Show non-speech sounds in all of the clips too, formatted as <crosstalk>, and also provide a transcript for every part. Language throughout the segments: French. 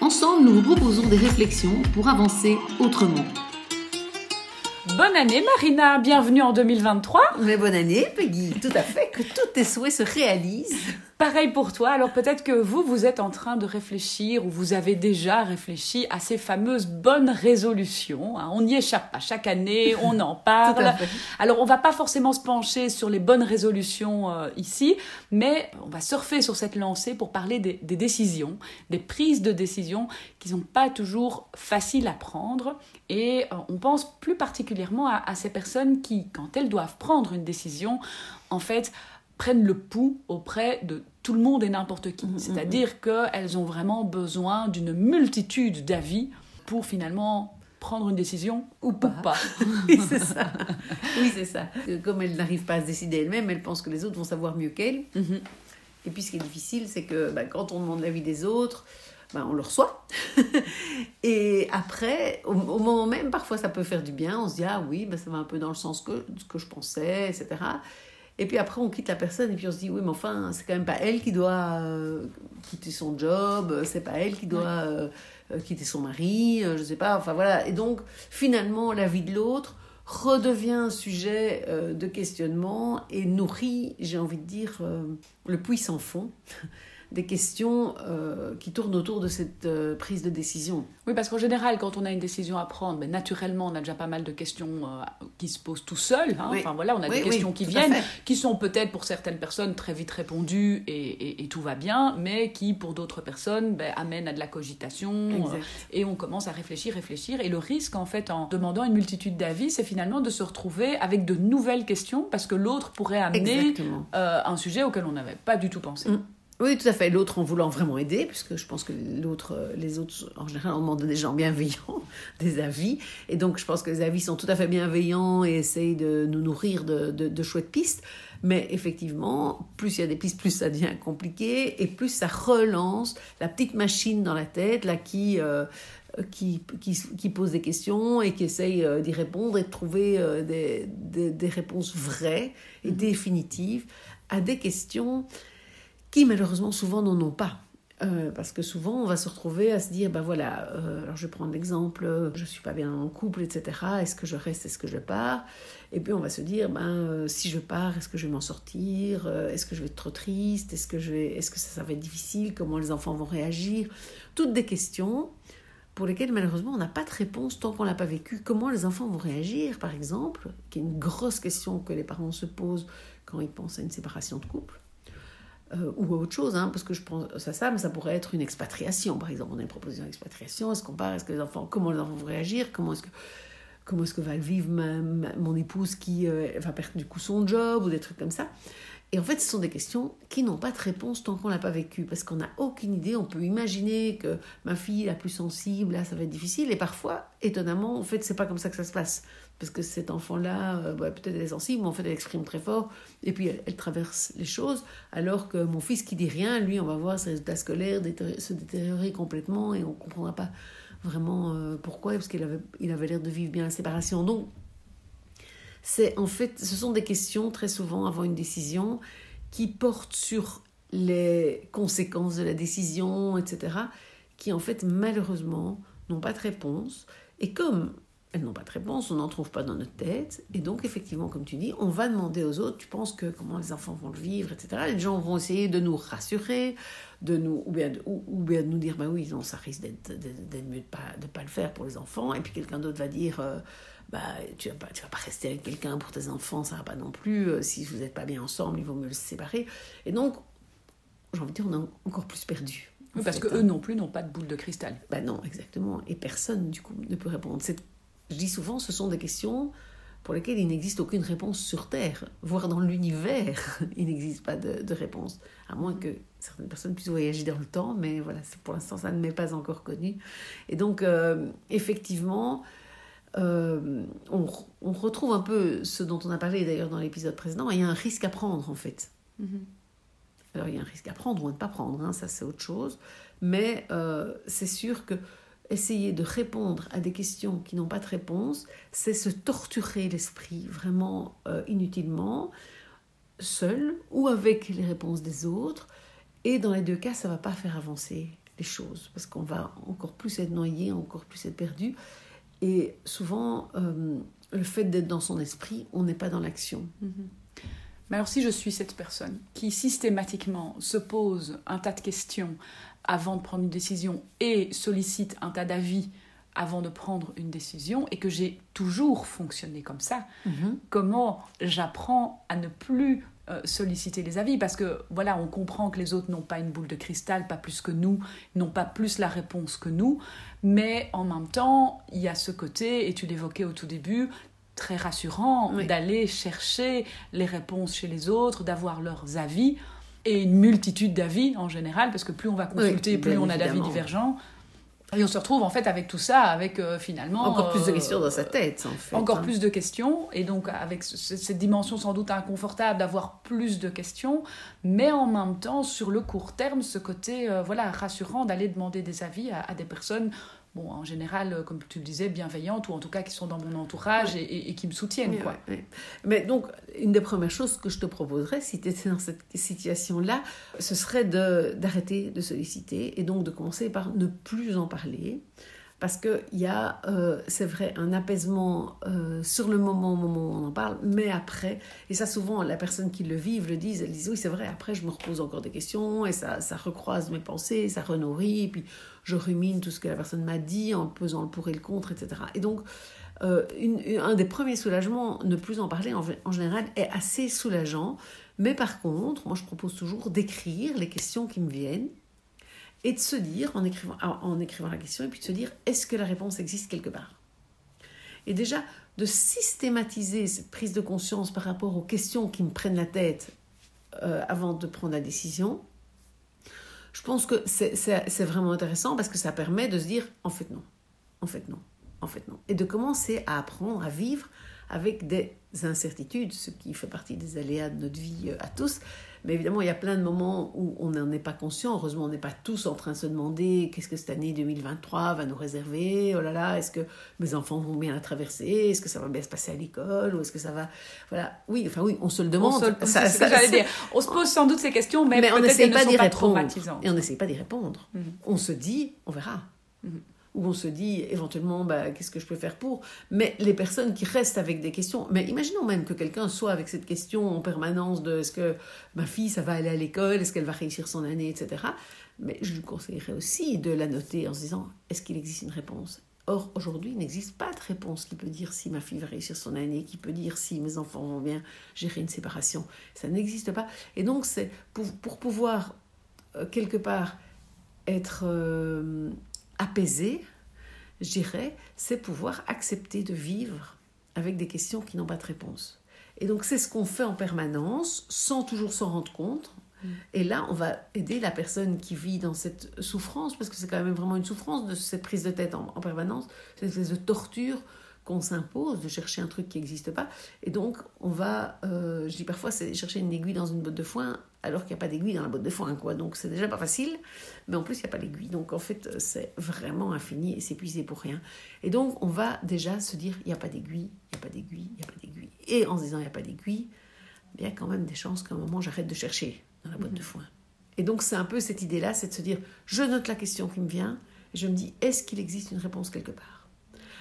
Ensemble, nous vous proposons des réflexions pour avancer autrement. Bonne année Marina, bienvenue en 2023. Mais bonne année Peggy, tout à fait, que tous tes souhaits se réalisent. Pareil pour toi. Alors peut-être que vous, vous êtes en train de réfléchir ou vous avez déjà réfléchi à ces fameuses bonnes résolutions. Hein. On n'y échappe pas. Chaque année, <laughs> on en parle. Alors on va pas forcément se pencher sur les bonnes résolutions euh, ici, mais on va surfer sur cette lancée pour parler des, décisions, des prises de décisions qui sont pas toujours faciles à prendre. Et euh, on pense plus particulièrement à, à ces personnes qui, quand elles doivent prendre une décision, en fait, prennent le pouls auprès de tout le monde et n'importe qui. Mm, mm, C'est-à-dire mm. qu'elles ont vraiment besoin d'une multitude d'avis pour finalement prendre une décision ou pas. <laughs> oui, c'est ça. Oui, c'est ça. Comme elles n'arrivent pas à se décider elles-mêmes, elles pensent que les autres vont savoir mieux qu'elles. Mm-hmm. Et puis ce qui est difficile, c'est que bah, quand on demande l'avis des autres, bah, on le reçoit. <laughs> et après, au, moment même, parfois ça peut faire du bien. On se dit, ah oui, bah, ça va un peu dans le sens que, que je pensais, etc. Et puis après, on quitte la personne et puis on se dit, oui, mais enfin, c'est quand même pas elle qui doit euh, quitter son job, c'est pas elle qui doit euh, euh, quitter son mari, je sais pas, enfin voilà. Et donc, finalement, la vie de l'autre redevient un sujet de questionnement et nourrit, j'ai envie de dire, le puits sans fond des questions euh, qui tournent autour de cette euh, prise de décision. Oui, parce qu'en général, quand on a une décision à prendre, mais naturellement, on a déjà pas mal de questions euh, qui se posent tout seul. Hein. Enfin voilà, on a des questions qui viennent, qui sont peut-être pour certaines personnes très vite répondues et, et, tout va bien, mais qui pour d'autres personnes ben, amènent à de la cogitation et on commence à réfléchir, réfléchir. Et le risque, en fait, en demandant une multitude d'avis, c'est finalement de se retrouver avec de nouvelles questions parce que l'autre pourrait amener un sujet auquel on n'avait pas du tout pensé. Mm. Oui, tout à fait. L'autre en voulant vraiment aider, puisque je pense que l'autre, euh, les autres, en général, on demande des gens bienveillants, <laughs> des avis. Et donc, je pense que les avis sont tout à fait bienveillants et essayent de nous nourrir de, de, chouettes pistes. Mais effectivement, plus il y a des pistes, plus ça devient compliqué et plus ça relance la petite machine dans la tête là qui, euh, qui, qui, qui, pose des questions et qui essaye euh, d'y répondre et de trouver des, des, des, réponses vraies et mm-hmm. définitives à des questions qui malheureusement souvent n'en ont pas. Euh, parce que souvent, on va se retrouver à se dire, ben voilà, euh, alors je vais prendre l'exemple, euh, je suis pas bien en couple, etc. Est-ce que je reste, est-ce que je pars? Et puis on va se dire, ben si je pars, est-ce que je vais m'en sortir? Est-ce que je vais être trop triste? Est-ce que je vais, est-ce que ça, ça va être difficile? Comment les enfants vont réagir? Toutes des questions pour lesquelles malheureusement on n'a pas de réponse tant qu'on l'a pas vécu. Comment les enfants vont réagir, par exemple, qui est une grosse question que les parents se posent quand ils pensent à une séparation de couple euh, ou autre chose, hein, parce que je pense à ça, mais ça pourrait être une expatriation, par exemple. On a une proposition d'expatriation, est-ce qu'on part, est-ce que les enfants, comment les enfants vont réagir, comment est-ce que, comment est-ce que va vivre mon épouse qui euh, va perdre du coup son job, ou des trucs comme ça. Et en fait, ce sont des questions qui n'ont pas de réponse tant qu'on l'a pas vécu, parce qu'on n'a aucune idée. On peut imaginer que ma fille la plus sensible, là, ça va être difficile, et parfois, étonnamment, en fait, c'est pas comme ça que ça se passe, parce que cet enfant-là, euh, peut-être elle est sensible, mais en fait, elle exprime très fort, et puis elle, traverse les choses, alors que mon fils qui dit rien, lui, on va voir ses résultats scolaires se détériorer complètement, et on comprendra pas vraiment euh, pourquoi, parce qu'il avait, il avait l'air de vivre bien la séparation. Donc, c'est en fait, ce sont des questions très souvent avant une décision qui portent sur les conséquences de la décision, etc., qui en fait malheureusement n'ont pas de réponse. Et comme elles n'ont pas de réponse, on n'en trouve pas dans notre tête. Et donc, effectivement, comme tu dis, on va demander aux autres, tu penses que comment les enfants vont le vivre, etc. Les gens vont essayer de nous rassurer, de nous, ou, bien de, ou, bien de nous dire, bah oui, non, ça risque d'être mieux de ne pas, de pas le faire pour les enfants. Et puis quelqu'un d'autre va dire, euh, bah, tu ne vas, vas, pas rester avec quelqu'un pour tes enfants, ça va pas non plus. Euh, si vous n'êtes pas bien ensemble, il vaut mieux se séparer. Et donc, j'ai envie de dire, on est encore plus perdu. Oui, parce qu'eux hein. non plus n'ont pas de boule de cristal. Bah non, exactement. Et personne, du coup, ne peut répondre. Je dis souvent, ce sont des questions pour lesquelles il n'existe aucune réponse sur Terre, voire dans l'univers, <laughs> il n'existe pas de, réponse, à moins que certaines personnes puissent voyager dans le temps, mais voilà, pour l'instant, ça ne m'est pas encore connu. Et donc, euh, effectivement, euh, on, retrouve un peu ce dont on a parlé d'ailleurs dans l'épisode précédent, il y a un risque à prendre en fait. Mm-hmm. Alors, il y a un risque à prendre ou à ne pas prendre, hein, ça c'est autre chose, mais euh, c'est sûr que essayer de répondre à des questions qui n'ont pas de réponse, c'est se torturer l'esprit vraiment euh, inutilement, seul ou avec les réponses des autres. Et dans les deux cas, ça ne va pas faire avancer les choses, parce qu'on va encore plus être noyé, encore plus être perdu. Et souvent, euh, le fait d'être dans son esprit, on n'est pas dans l'action. Mm-hmm. Mais alors si je suis cette personne qui systématiquement se pose un tas de questions avant de prendre une décision et sollicite un tas d'avis avant de prendre une décision et que j'ai toujours fonctionné comme ça, mhm. comment j'apprends à ne plus euh, solliciter les avis? Parce que voilà, on comprend que les autres n'ont pas une boule de cristal, pas plus que nous, n'ont pas plus la réponse que nous, mais en même temps, il y a ce côté, et tu l'évoquais au tout début, très rassurant d'aller chercher les réponses chez les autres, d'avoir leurs avis et une multitude d'avis en général, parce que plus on va consulter, plus on a d'avis divergents. Et on se retrouve en fait avec tout ça, avec euh, finalement... Encore plus de euh, questions dans sa tête, en fait. Encore hein. plus de questions, et donc avec cette dimension sans doute inconfortable d'avoir plus de questions, mais en même temps, sur le court terme, ce côté euh, voilà rassurant d'aller demander des avis à, à des personnes bon, en général, euh, comme tu le disais, bienveillantes, ou en tout cas qui sont dans mon entourage et, qui me soutiennent. quoi. Mais donc, une des premières choses que je te proposerais, si tu étais dans cette situation-là, ce serait d'arrêter de, solliciter et donc de commencer par ne plus en parler parce qu'il y a, euh, c'est vrai, un apaisement euh, sur le moment, au moment où on en parle, mais après, et ça souvent, la personne qui le vit le disent, elles disent, oui, c'est vrai, après, je me repose encore des questions, et ça, ça recroise mes pensées, ça renourrit, et puis je rumine tout ce que la personne m'a dit en pesant le pour et le contre, etc. Et donc, euh, un des premiers soulagements, ne plus en parler en général, est assez soulageant, mais par contre, moi, je propose toujours d'écrire les questions qui me viennent, et de se dire, en écrivant, en écrivant la question, et puis de se dire, est-ce que la réponse existe quelque part? Et déjà, de systématiser cette prise de conscience par rapport aux questions qui me prennent la tête euh, avant de prendre la décision, je pense que c'est vraiment intéressant parce que ça permet de se dire, en fait non, en fait non, en fait non. Et de commencer à apprendre à vivre avec des incertitudes, ce qui fait partie des aléas de notre vie euh, à tous, mais évidemment, il y a plein de moments où on n'en est pas conscient. Heureusement, on n'est pas tous en train de se demander qu'est-ce que cette année 2023 va nous réserver? Oh là là, est-ce que mes enfants vont bien la traverser? Est-ce que ça va bien se passer à l'école? Ou est-ce que ça va. Voilà. Oui, enfin oui, on se le demande. On se, ça, ça, dire. On se pose sans doute ces questions, mais, mais on n'essaie pas d'y répondre. Et on n'essaie pas d'y répondre. On se dit, on verra. Mhm où on se dit éventuellement bah, qu'est-ce que je peux faire pour, mais les personnes qui restent avec des questions, mais imaginons même que quelqu'un soit avec cette question en permanence de est-ce que ma fille ça va aller à l'école, est-ce qu'elle va réussir son année, etc. Mais je lui conseillerais aussi de la noter en se disant est-ce qu'il existe une réponse? Or, aujourd'hui, il n'existe pas de réponse qui peut dire si ma fille va réussir son année, qui peut dire si mes enfants vont bien gérer une séparation. Ça n'existe pas. Et donc, c'est pour, pour pouvoir, euh, quelque part, être euh, apaisé, je dirais, c'est pouvoir accepter de vivre avec des questions qui n'ont pas de réponse. Et donc c'est ce qu'on fait en permanence, sans toujours s'en rendre compte. Mm. Et là, on va aider la personne qui vit dans cette souffrance, parce que c'est quand même vraiment une souffrance de cette prise de tête en, permanence, cette espèce de torture qu'on s'impose de chercher un truc qui n'existe pas. Et donc, on va, euh, je dis parfois, c'est chercher une aiguille dans une botte de foin alors qu'il n'y a pas d'aiguille dans la botte de foin, quoi. Donc, c'est déjà pas facile, mais en plus, il n'y a pas d'aiguille. Donc, en fait, c'est vraiment infini et s'épuiser pour rien. Et donc, on va déjà se dire, il n'y a pas d'aiguille, il n'y a pas d'aiguille, il n'y a pas d'aiguille. Et en se disant, il n'y a pas d'aiguille, il y a quand même des chances qu'à un moment, j'arrête de chercher dans la botte de foin. Et donc, c'est un peu cette idée-là, c'est de se dire, je note la question qui me vient, et je me dis, est-ce qu'il existe une réponse quelque part?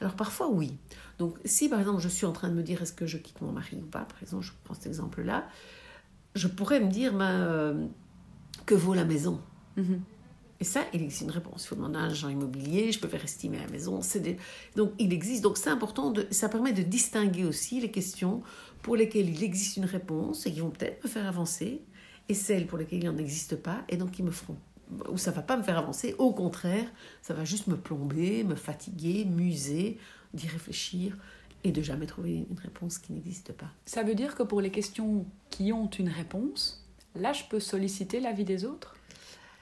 Alors parfois oui. Donc si par exemple je suis en train de me dire est-ce que je quitte mon mari ou pas, par exemple je prends cet exemple-là, je pourrais me dire ben, euh, que vaut la maison? Mhm. Et ça, il existe une réponse. Il faut demander à un agent immobilier, je peux faire estimer la maison. Donc il existe. Donc c'est important, de... ça permet de distinguer aussi les questions pour lesquelles il existe une réponse et qui vont peut-être me faire avancer, et celles pour lesquelles il n'en existe pas et donc qui me feront où ça va pas me faire avancer, au contraire, ça va juste me plomber, me fatiguer, m'user, d'y réfléchir et de jamais trouver une réponse qui n'existe pas. Ça veut dire que pour les questions qui ont une réponse, là, je peux solliciter l'avis des autres?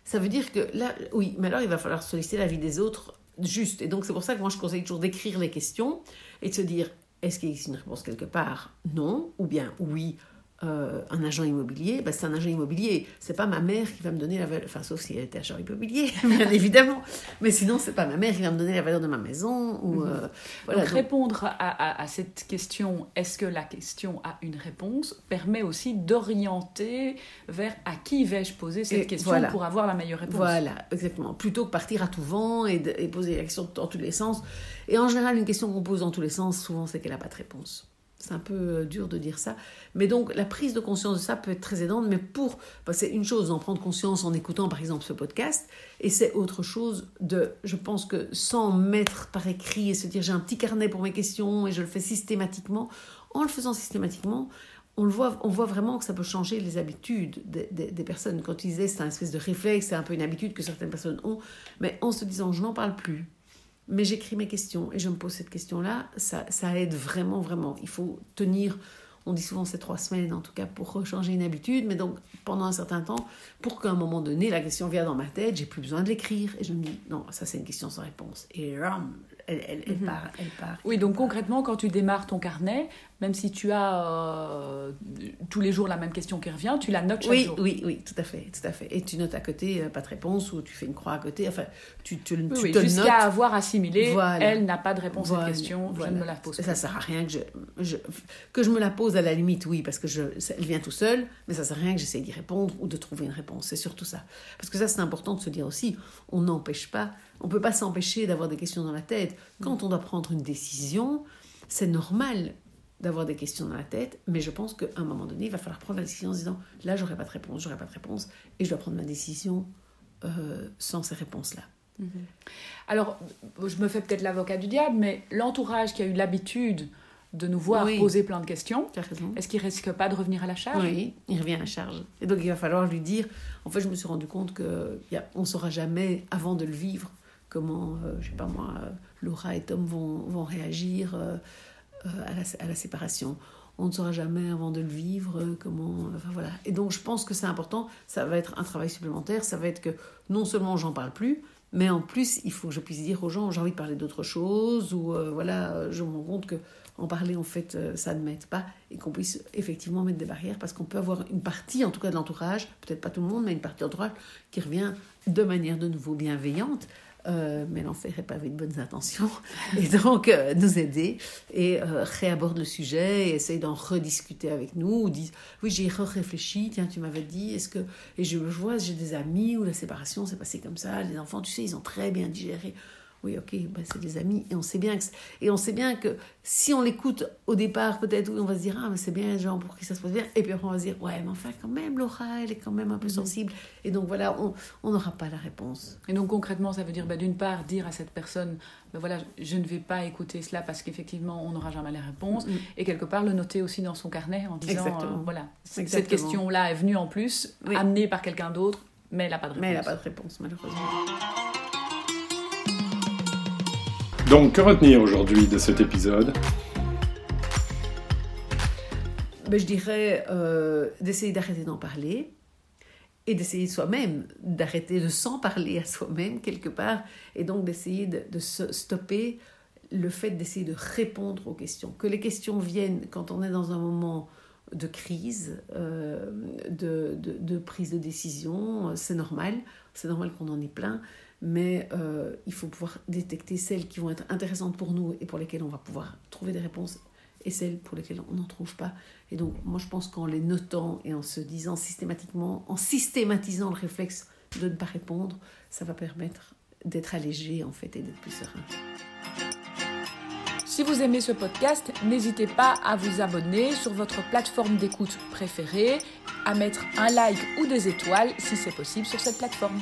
Ça veut dire que là, oui, mais alors il va falloir solliciter l'avis des autres juste. Et donc c'est pour ça que moi je conseille toujours d'écrire les questions et de se dire, est-ce qu'il existe une réponse quelque part? Non, ou bien oui, euh, un agent immobilier, ben c'est un agent immobilier. C'est pas ma mère qui va me donner la valeur, enfin sauf si elle était agent immobilier, <laughs> bien évidemment. Mais sinon, c'est pas ma mère qui va me donner la valeur de ma maison. Ou, mhm. euh, voilà, donc, répondre à, à, cette question, est-ce que la question a une réponse, permet aussi d'orienter vers à qui vais-je poser cette question pour avoir la meilleure réponse. Voilà, exactement. Plutôt que partir à tout vent et, et poser la question dans tous les sens. Et en général, une question qu'on pose dans tous les sens, souvent, c'est qu'elle n'a pas de réponse. C'est un peu euh, dur de dire ça. Mais donc, la prise de conscience de ça peut être très aidante. Mais pour. c'est une chose d'en prendre conscience en écoutant, par exemple, ce podcast. Et c'est autre chose de. Je pense que sans mettre par écrit et se dire j'ai un petit carnet pour mes questions et je le fais systématiquement, en le faisant systématiquement, on, le voit, on voit vraiment que ça peut changer les habitudes des, des, personnes. Quand ils disaient c'est un espèce de réflexe, c'est un peu une habitude que certaines personnes ont. Mais en se disant je n'en parle plus mais j'écris mes questions et je me pose cette question-là, ça, ça, aide vraiment, vraiment. Il faut tenir, on dit souvent ces trois semaines en tout cas pour changer une habitude, mais donc pendant un certain temps, pour qu'à un moment donné, la question vienne dans ma tête, j'ai plus besoin de l'écrire et je me dis, non, ça c'est une question sans réponse. Et ram, elle, elle, mhm. part, elle part. Oui, donc concrètement, quand tu démarres ton carnet, même si tu as euh, tous les jours la même question qui revient, tu la notes chaque oui, jour. Oui, oui, tout à fait, tout à fait. Et tu notes à côté, euh, pas de réponse, ou tu fais une croix à côté. Enfin, tu, tu, tu oui, te Jusqu'à avoir assimilé, elle n'a pas de réponse à cette question, je ne me la pose pas. Ça sert à rien que je, que je me la pose à la limite, oui, parce que je, elle vient tout seul, mais ça sert à rien que j'essaye d'y répondre ou de trouver une réponse. C'est surtout ça. Parce que ça, c'est important de se dire aussi, on n'empêche pas on ne peut pas s'empêcher d'avoir des questions dans la tête. Quand on doit prendre une décision, c'est normal d'avoir des questions dans la tête, mais je pense qu'à un moment donné, il va falloir prendre la décision en se disant là, j'aurai pas de réponse, j'aurai pas de réponse, et je dois prendre ma décision euh, sans ces réponses-là. Mhm. Alors, je me fais peut-être l'avocat du diable, mais l'entourage qui a eu l'habitude de nous voir poser plein de questions, est-ce qu'il risque pas de revenir à la charge? Oui, il revient à la charge. Et donc, il va falloir lui dire, en fait, je me suis rendu compte qu'on ne saura jamais, avant de le vivre, comment, euh, je sais pas moi, euh, Laura et Tom vont, vont réagir euh, à la, à, la, séparation. On ne saura jamais avant de le vivre comment. Enfin voilà. Et donc je pense que c'est important. Ça va être un travail supplémentaire. Ça va être que non seulement j'en parle plus, mais en plus il faut que je puisse dire aux gens j'ai envie de parler d'autre chose ou voilà je me rends compte que en parler en fait ça ne m'aide pas et qu'on puisse effectivement mettre des barrières parce qu'on peut avoir une partie en tout cas de l'entourage peut-être pas tout le monde mais une partie de qui revient de manière de nouveau bienveillante euh, mais l'enfer est pavé de bonnes intentions, et donc euh, nous aider. Et euh, réaborde le sujet et essaye d'en rediscuter avec nous, ou dit oui j'ai réfléchi, tiens tu m'avais dit, est-ce que et je vois j'ai des amis où la séparation s'est passée comme ça, les enfants tu sais ils ont très bien digéré oui, ok, bah, c'est des amis. Et on sait bien que, et on sait bien que si on l'écoute au départ, peut-être, on va se dire, ah, mais c'est bien, genre, pour qui ça se passe bien. Et puis après, on va se dire, ouais, mais enfin, quand même, Laura, elle est quand même un peu mhm. sensible. Et donc, voilà, on n'aura pas la réponse. Et donc, concrètement, ça veut dire, bah, d'une part, dire à cette personne, bah, voilà, je ne vais pas écouter cela parce qu'effectivement, on n'aura jamais les réponses. Mhm. Et quelque part, le noter aussi dans son carnet en disant, euh, voilà, cette question-là est venue en plus, amenée par quelqu'un d'autre, mais elle n'a pas de réponse. Mais elle n'a pas de réponse, malheureusement. Donc, que retenir aujourd'hui de cet épisode? Ben, Je dirais euh, d'essayer d'arrêter d'en parler et d'essayer soi-même d'arrêter de s'en parler à soi-même quelque part et donc d'essayer de, de stopper le fait d'essayer de répondre aux questions. Que les questions viennent quand on est dans un moment de crise, euh, de, de, de, prise de décision, c'est normal, c'est normal qu'on en ait plein, mais euh, il faut pouvoir détecter celles qui vont être intéressantes pour nous et pour lesquelles on va pouvoir trouver des réponses et celles pour lesquelles on n'en trouve pas. Et donc, moi, je pense qu'en les notant et en se disant systématiquement, en systématisant le réflexe de ne pas répondre, ça va permettre d'être allégé, en fait, et d'être plus serein. Si vous aimez ce podcast, n'hésitez pas à vous abonner sur votre plateforme d'écoute préférée, à mettre un like ou des étoiles si c'est possible sur cette plateforme.